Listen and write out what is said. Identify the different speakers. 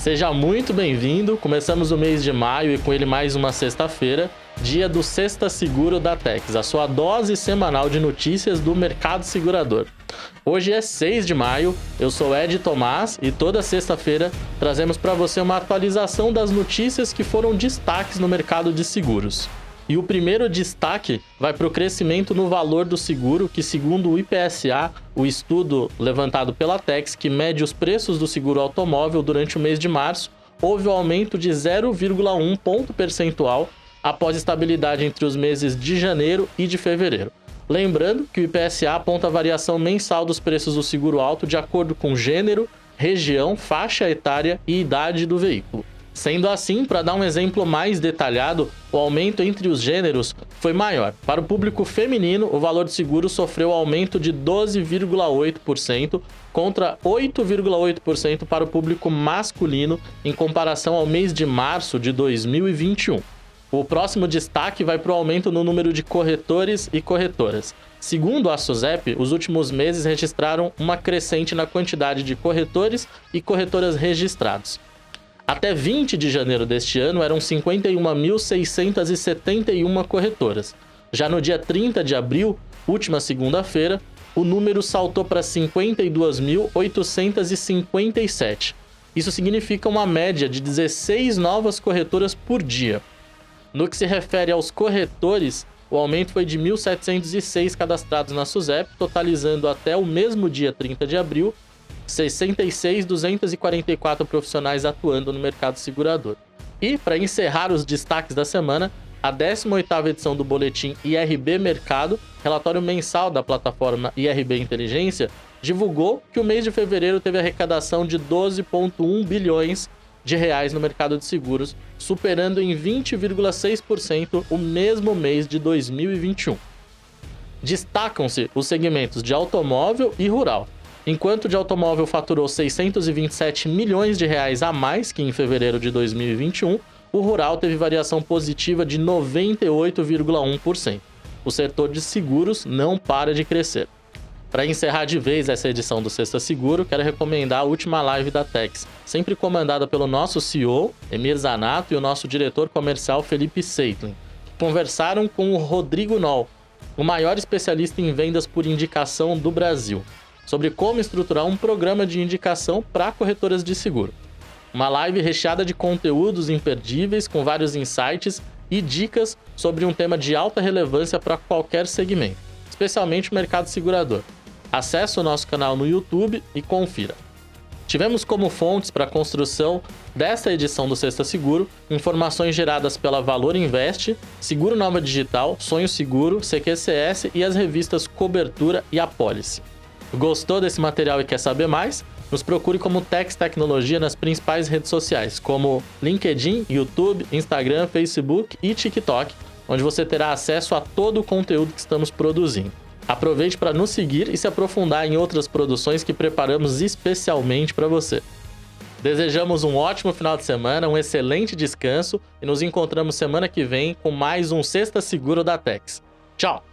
Speaker 1: Seja muito bem-vindo. Começamos o mês de maio e com ele mais uma sexta-feira, dia do Sexta Seguro da Tex, a sua dose semanal de notícias do mercado segurador. Hoje é 6 de maio, eu sou Ed Tomás e toda sexta-feira trazemos para você uma atualização das notícias que foram destaques no mercado de seguros. E o primeiro destaque vai para o crescimento no valor do seguro, que, segundo o IPSA, o estudo levantado pela Tex, que mede os preços do seguro automóvel durante o mês de março, houve um aumento de 0,1 ponto percentual após estabilidade entre os meses de janeiro e de fevereiro. Lembrando que o IPSA aponta a variação mensal dos preços do seguro alto de acordo com gênero, região, faixa etária e idade do veículo. Sendo assim, para dar um exemplo mais detalhado, o aumento entre os gêneros foi maior. Para o público feminino, o valor de seguro sofreu aumento de 12,8% contra 8,8% para o público masculino em comparação ao mês de março de 2021. O próximo destaque vai para o aumento no número de corretores e corretoras. Segundo a SUSEP, os últimos meses registraram uma crescente na quantidade de corretores e corretoras registrados. Até 20 de janeiro deste ano eram 51.671 corretoras. Já no dia 30 de abril, última segunda-feira, o número saltou para 52.857. Isso significa uma média de 16 novas corretoras por dia. No que se refere aos corretores, o aumento foi de 1.706 cadastrados na SUSEP, totalizando até o mesmo dia 30 de abril 66,244 profissionais atuando no mercado segurador. E, para encerrar os destaques da semana, a 18ª edição do boletim IRB Mercado, relatório mensal da plataforma IRB Inteligência, divulgou que o mês de fevereiro teve arrecadação de 12,1 bilhões de reais no mercado de seguros, superando em 20,6% o mesmo mês de 2021. Destacam-se os segmentos de automóvel e rural, Enquanto de automóvel faturou 627 milhões de reais a mais que em fevereiro de 2021, o rural teve variação positiva de 98,1%. O setor de seguros não para de crescer. Para encerrar de vez essa edição do Sexta Seguro, quero recomendar a última live da Tex, sempre comandada pelo nosso CEO, Emir Zanato, e o nosso diretor comercial, Felipe Seitlin, que conversaram com o Rodrigo Noll, o maior especialista em vendas por indicação do Brasil sobre como estruturar um programa de indicação para corretoras de seguro. Uma live recheada de conteúdos imperdíveis com vários insights e dicas sobre um tema de alta relevância para qualquer segmento, especialmente o mercado segurador. Acesse o nosso canal no YouTube e confira. Tivemos como fontes para a construção desta edição do Sexta Seguro informações geradas pela Valor Invest, Seguro Nova Digital, Sonho Seguro, CQCS e as revistas Cobertura e Apólice. Gostou desse material e quer saber mais? Nos procure como Tex Tecnologia nas principais redes sociais, como LinkedIn, YouTube, Instagram, Facebook e TikTok, onde você terá acesso a todo o conteúdo que estamos produzindo. Aproveite para nos seguir e se aprofundar em outras produções que preparamos especialmente para você. Desejamos um ótimo final de semana, um excelente descanso e nos encontramos semana que vem com mais um Sexta Seguro da Tex. Tchau!